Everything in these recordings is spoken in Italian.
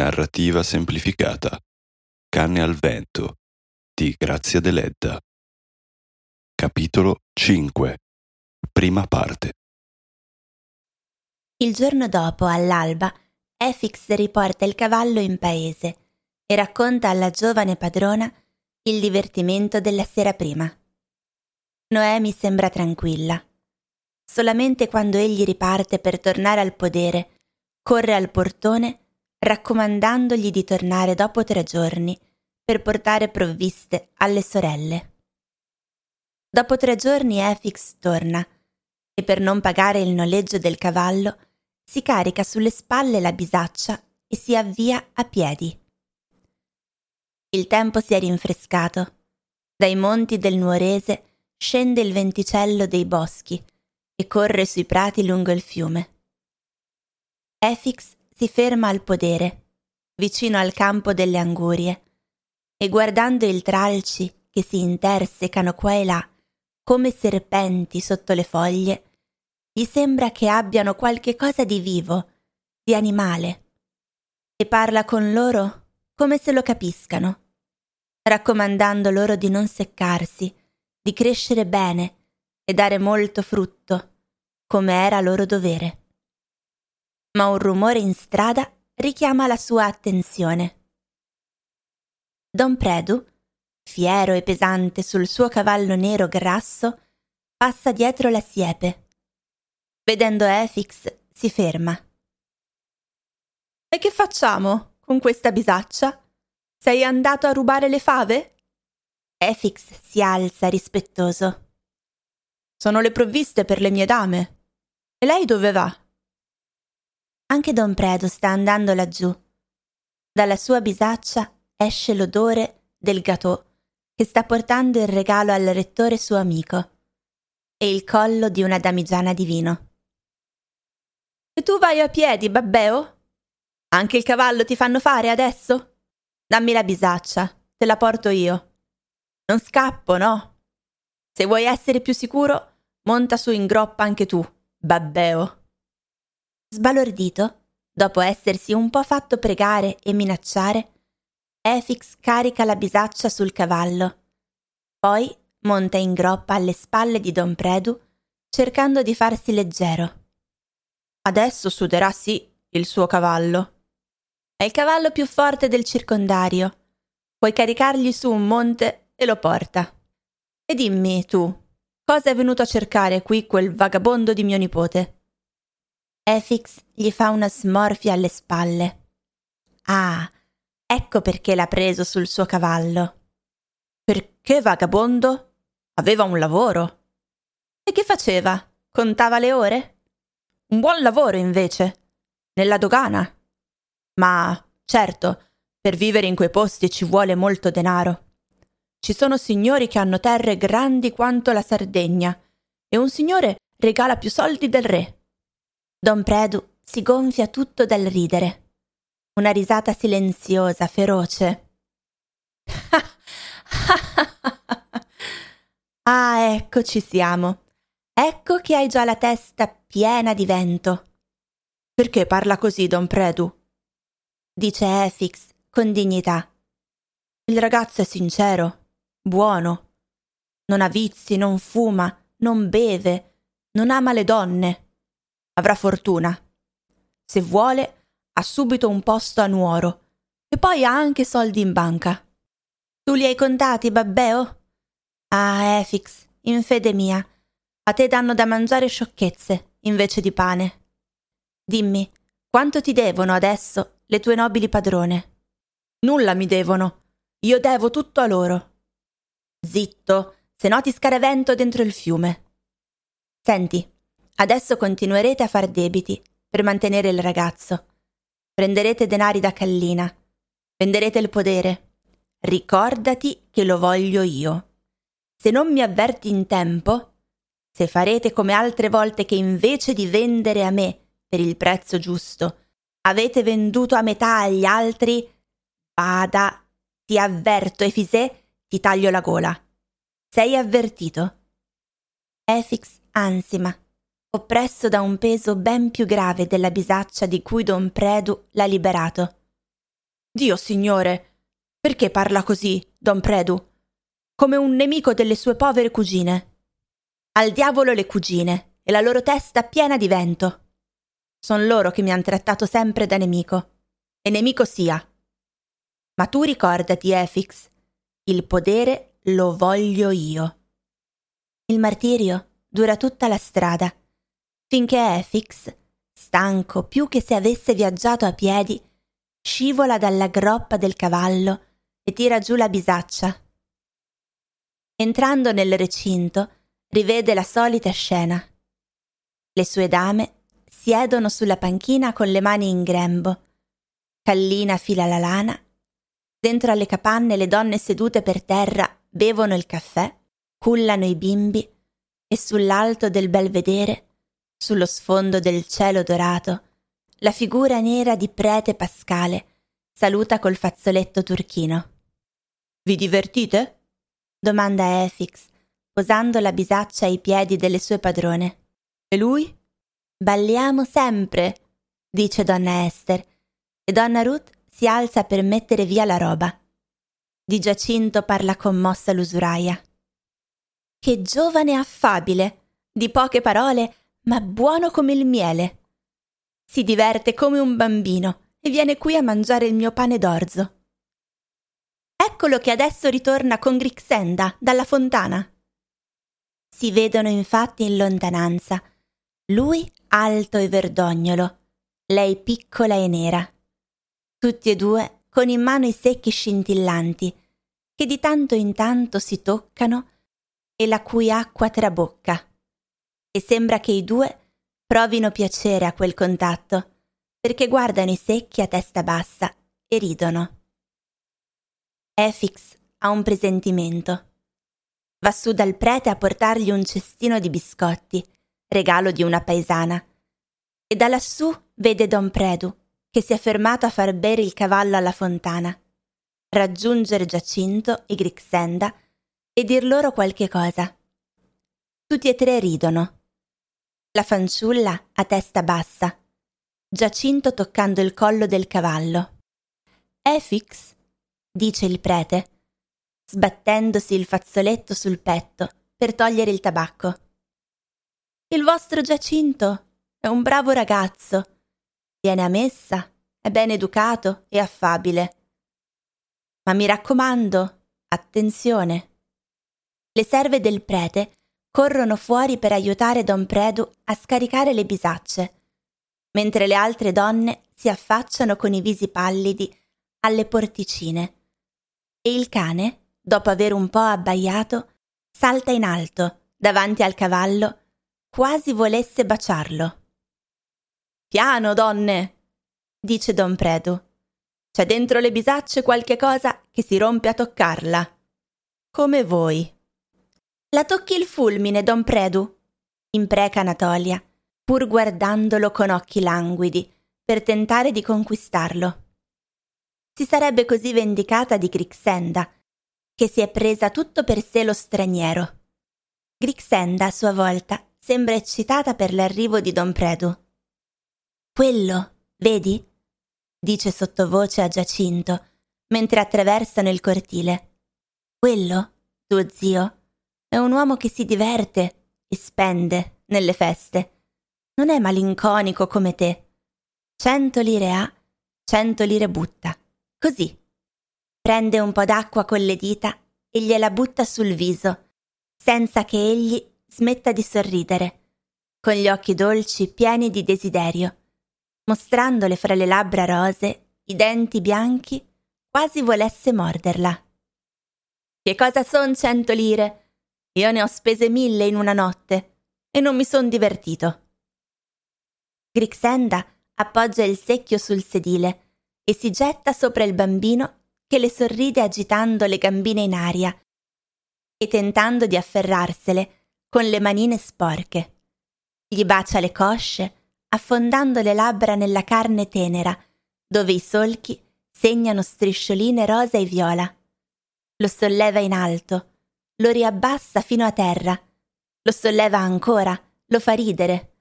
Narrativa semplificata. Canne al vento di Grazia Deledda. Capitolo 5. Prima parte. Il giorno dopo, all'alba, Efix riporta il cavallo in paese e racconta alla giovane padrona il divertimento della sera prima. Noemi sembra tranquilla. Solamente quando egli riparte per tornare al podere, corre al portone raccomandandogli di tornare dopo tre giorni per portare provviste alle sorelle. Dopo tre giorni Efix torna e per non pagare il noleggio del cavallo si carica sulle spalle la bisaccia e si avvia a piedi. Il tempo si è rinfrescato. Dai monti del Nuorese scende il venticello dei boschi e corre sui prati lungo il fiume. Efix si ferma al podere, vicino al campo delle angurie, e guardando i tralci che si intersecano qua e là, come serpenti sotto le foglie, gli sembra che abbiano qualche cosa di vivo, di animale, e parla con loro come se lo capiscano, raccomandando loro di non seccarsi, di crescere bene e dare molto frutto, come era loro dovere ma un rumore in strada richiama la sua attenzione. Don Predu, fiero e pesante sul suo cavallo nero grasso, passa dietro la siepe. Vedendo Efix, si ferma. E che facciamo con questa bisaccia? Sei andato a rubare le fave? Efix si alza rispettoso. Sono le provviste per le mie dame. E lei dove va? Anche Don Predo sta andando laggiù. Dalla sua bisaccia esce l'odore del gâteau che sta portando il regalo al rettore suo amico e il collo di una damigiana di vino. E tu vai a piedi, babbeo? Anche il cavallo ti fanno fare adesso? Dammi la bisaccia, te la porto io. Non scappo, no? Se vuoi essere più sicuro, monta su in groppa anche tu, babbeo. Sbalordito, dopo essersi un po' fatto pregare e minacciare, Efix carica la bisaccia sul cavallo. Poi monta in groppa alle spalle di Don Predu, cercando di farsi leggero. Adesso suderà sì il suo cavallo. È il cavallo più forte del circondario. Puoi caricargli su un monte e lo porta. E dimmi, tu, cosa è venuto a cercare qui quel vagabondo di mio nipote? Efix gli fa una smorfia alle spalle. Ah, ecco perché l'ha preso sul suo cavallo. Perché vagabondo? Aveva un lavoro. E che faceva? Contava le ore? Un buon lavoro, invece. Nella dogana. Ma, certo, per vivere in quei posti ci vuole molto denaro. Ci sono signori che hanno terre grandi quanto la Sardegna e un signore regala più soldi del re. Don Predu si gonfia tutto dal ridere. Una risata silenziosa, feroce. ah, ecco ci siamo. Ecco che hai già la testa piena di vento. Perché parla così, Don Predu? dice Efix con dignità. Il ragazzo è sincero, buono. Non ha vizi, non fuma, non beve, non ama le donne avrà fortuna. Se vuole, ha subito un posto a Nuoro e poi ha anche soldi in banca. Tu li hai contati, babbeo? Ah, Efix, in fede mia, a te danno da mangiare sciocchezze invece di pane. Dimmi, quanto ti devono adesso le tue nobili padrone? Nulla mi devono. Io devo tutto a loro. Zitto, se no ti scaravento dentro il fiume. Senti, Adesso continuerete a far debiti per mantenere il ragazzo. Prenderete denari da Callina. Venderete il podere. Ricordati che lo voglio io. Se non mi avverti in tempo, se farete come altre volte che invece di vendere a me per il prezzo giusto, avete venduto a metà agli altri, vada, ti avverto, Efisè, ti taglio la gola. Sei avvertito? Efix ansima oppresso da un peso ben più grave della bisaccia di cui don Predu l'ha liberato. Dio signore, perché parla così, don Predu? Come un nemico delle sue povere cugine. Al diavolo le cugine e la loro testa piena di vento. Son loro che mi han trattato sempre da nemico. E nemico sia. Ma tu ricordati, Efix, il podere lo voglio io. Il martirio dura tutta la strada, finché Efix, stanco più che se avesse viaggiato a piedi, scivola dalla groppa del cavallo e tira giù la bisaccia. Entrando nel recinto, rivede la solita scena. Le sue dame siedono sulla panchina con le mani in grembo. Kallina fila la lana. Dentro alle capanne le donne sedute per terra bevono il caffè, cullano i bimbi e sull'alto del belvedere, sullo sfondo del cielo dorato, la figura nera di prete Pascale saluta col fazzoletto turchino. Vi divertite? domanda Efix, posando la bisaccia ai piedi delle sue padrone. E lui? Balliamo sempre, dice donna Esther, e donna Ruth si alza per mettere via la roba. Di Giacinto parla commossa l'usuraia. Che giovane affabile, di poche parole, ma buono come il miele. Si diverte come un bambino e viene qui a mangiare il mio pane d'orzo. Eccolo che adesso ritorna con Grixenda dalla fontana. Si vedono infatti in lontananza, lui alto e verdognolo, lei piccola e nera. Tutti e due con in mano i secchi scintillanti, che di tanto in tanto si toccano e la cui acqua trabocca. E sembra che i due provino piacere a quel contatto, perché guardano i secchi a testa bassa e ridono. Efix ha un presentimento. Va su dal prete a portargli un cestino di biscotti, regalo di una paesana, e da lassù vede don Predu, che si è fermato a far bere il cavallo alla fontana, raggiungere Giacinto e Grixenda e dir loro qualche cosa. Tutti e tre ridono la fanciulla a testa bassa, Giacinto toccando il collo del cavallo. Efix, dice il prete, sbattendosi il fazzoletto sul petto per togliere il tabacco. Il vostro Giacinto è un bravo ragazzo, viene a messa, è ben educato e affabile. Ma mi raccomando, attenzione. Le serve del prete corrono fuori per aiutare don Predu a scaricare le bisacce, mentre le altre donne si affacciano con i visi pallidi alle porticine. E il cane, dopo aver un po' abbaiato, salta in alto davanti al cavallo, quasi volesse baciarlo. Piano, donne, dice don Predu. C'è dentro le bisacce qualche cosa che si rompe a toccarla. Come voi. La tocchi il fulmine, don Predu, impreca Anatolia, pur guardandolo con occhi languidi, per tentare di conquistarlo. Si sarebbe così vendicata di Grixenda, che si è presa tutto per sé lo straniero. Grixenda, a sua volta, sembra eccitata per l'arrivo di don Predu. Quello, vedi? dice sottovoce a Giacinto, mentre attraversano il cortile. Quello, tuo zio, è un uomo che si diverte e spende nelle feste. Non è malinconico come te. Cento lire ha, cento lire butta. Così. Prende un po' d'acqua con le dita e gliela butta sul viso, senza che egli smetta di sorridere, con gli occhi dolci pieni di desiderio, mostrandole fra le labbra rose i denti bianchi, quasi volesse morderla. Che cosa son cento lire? Io ne ho spese mille in una notte e non mi son divertito. Grixenda appoggia il secchio sul sedile e si getta sopra il bambino che le sorride agitando le gambine in aria e tentando di afferrarsele con le manine sporche. Gli bacia le cosce, affondando le labbra nella carne tenera, dove i solchi segnano striscioline rosa e viola. Lo solleva in alto, lo riabbassa fino a terra, lo solleva ancora, lo fa ridere,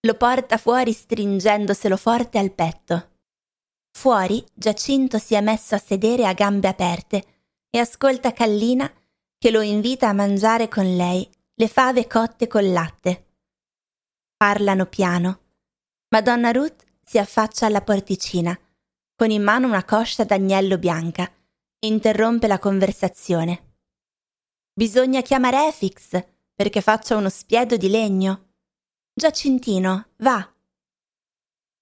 lo porta fuori stringendoselo forte al petto. Fuori Giacinto si è messo a sedere a gambe aperte e ascolta Kallina che lo invita a mangiare con lei le fave cotte col latte. Parlano piano. Madonna Ruth si affaccia alla porticina, con in mano una coscia d'agnello bianca, e interrompe la conversazione. Bisogna chiamare Efix perché faccia uno spiedo di legno. Giacintino, va.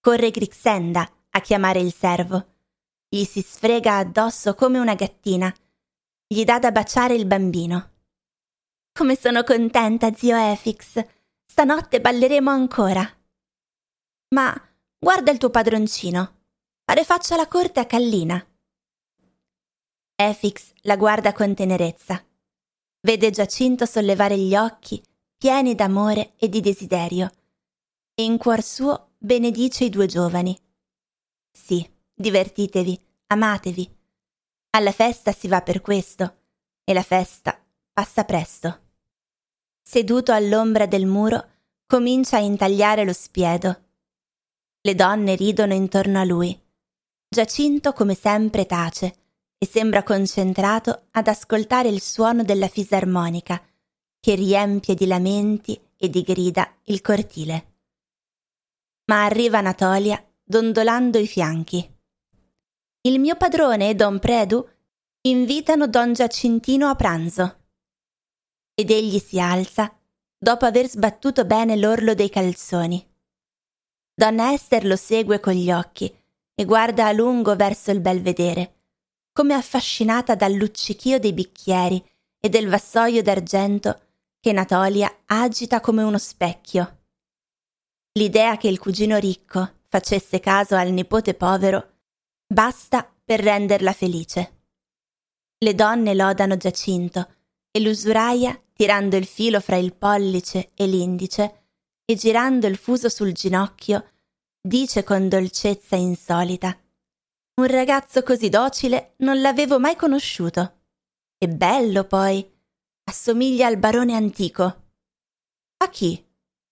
Corre Grixenda a chiamare il servo. Gli si sfrega addosso come una gattina. Gli dà da baciare il bambino. Come sono contenta, zio Efix. Stanotte balleremo ancora. Ma guarda il tuo padroncino. Pare faccia la corte a Callina. Efix la guarda con tenerezza. Vede Giacinto sollevare gli occhi, pieni d'amore e di desiderio, e in cuor suo benedice i due giovani. Sì, divertitevi, amatevi. Alla festa si va per questo, e la festa passa presto. Seduto all'ombra del muro, comincia a intagliare lo spiedo. Le donne ridono intorno a lui. Giacinto, come sempre, tace e sembra concentrato ad ascoltare il suono della fisarmonica che riempie di lamenti e di grida il cortile. Ma arriva Anatolia dondolando i fianchi. Il mio padrone e Don Predu invitano Don Giacintino a pranzo. Ed egli si alza dopo aver sbattuto bene l'orlo dei calzoni. Donna Esther lo segue con gli occhi e guarda a lungo verso il belvedere come affascinata dal luccichio dei bicchieri e del vassoio d'argento che Natolia agita come uno specchio. L'idea che il cugino ricco facesse caso al nipote povero basta per renderla felice. Le donne lodano Giacinto e l'usuraia, tirando il filo fra il pollice e l'indice e girando il fuso sul ginocchio, dice con dolcezza insolita un ragazzo così docile non l'avevo mai conosciuto. E bello poi. Assomiglia al barone antico. A chi?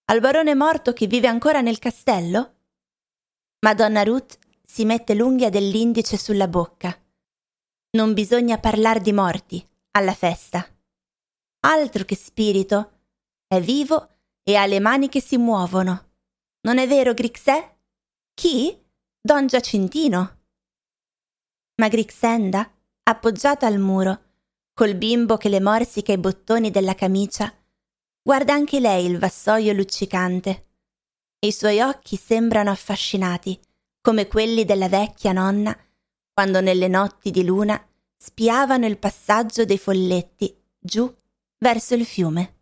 Al barone morto che vive ancora nel castello? Madonna Ruth si mette l'unghia dell'indice sulla bocca. Non bisogna parlar di morti alla festa. Altro che spirito. È vivo e ha le mani che si muovono. Non è vero, Grixè? Chi? Don Giacintino ma Grixenda, appoggiata al muro, col bimbo che le morsica i bottoni della camicia, guarda anche lei il vassoio luccicante i suoi occhi sembrano affascinati come quelli della vecchia nonna quando nelle notti di luna spiavano il passaggio dei folletti giù verso il fiume.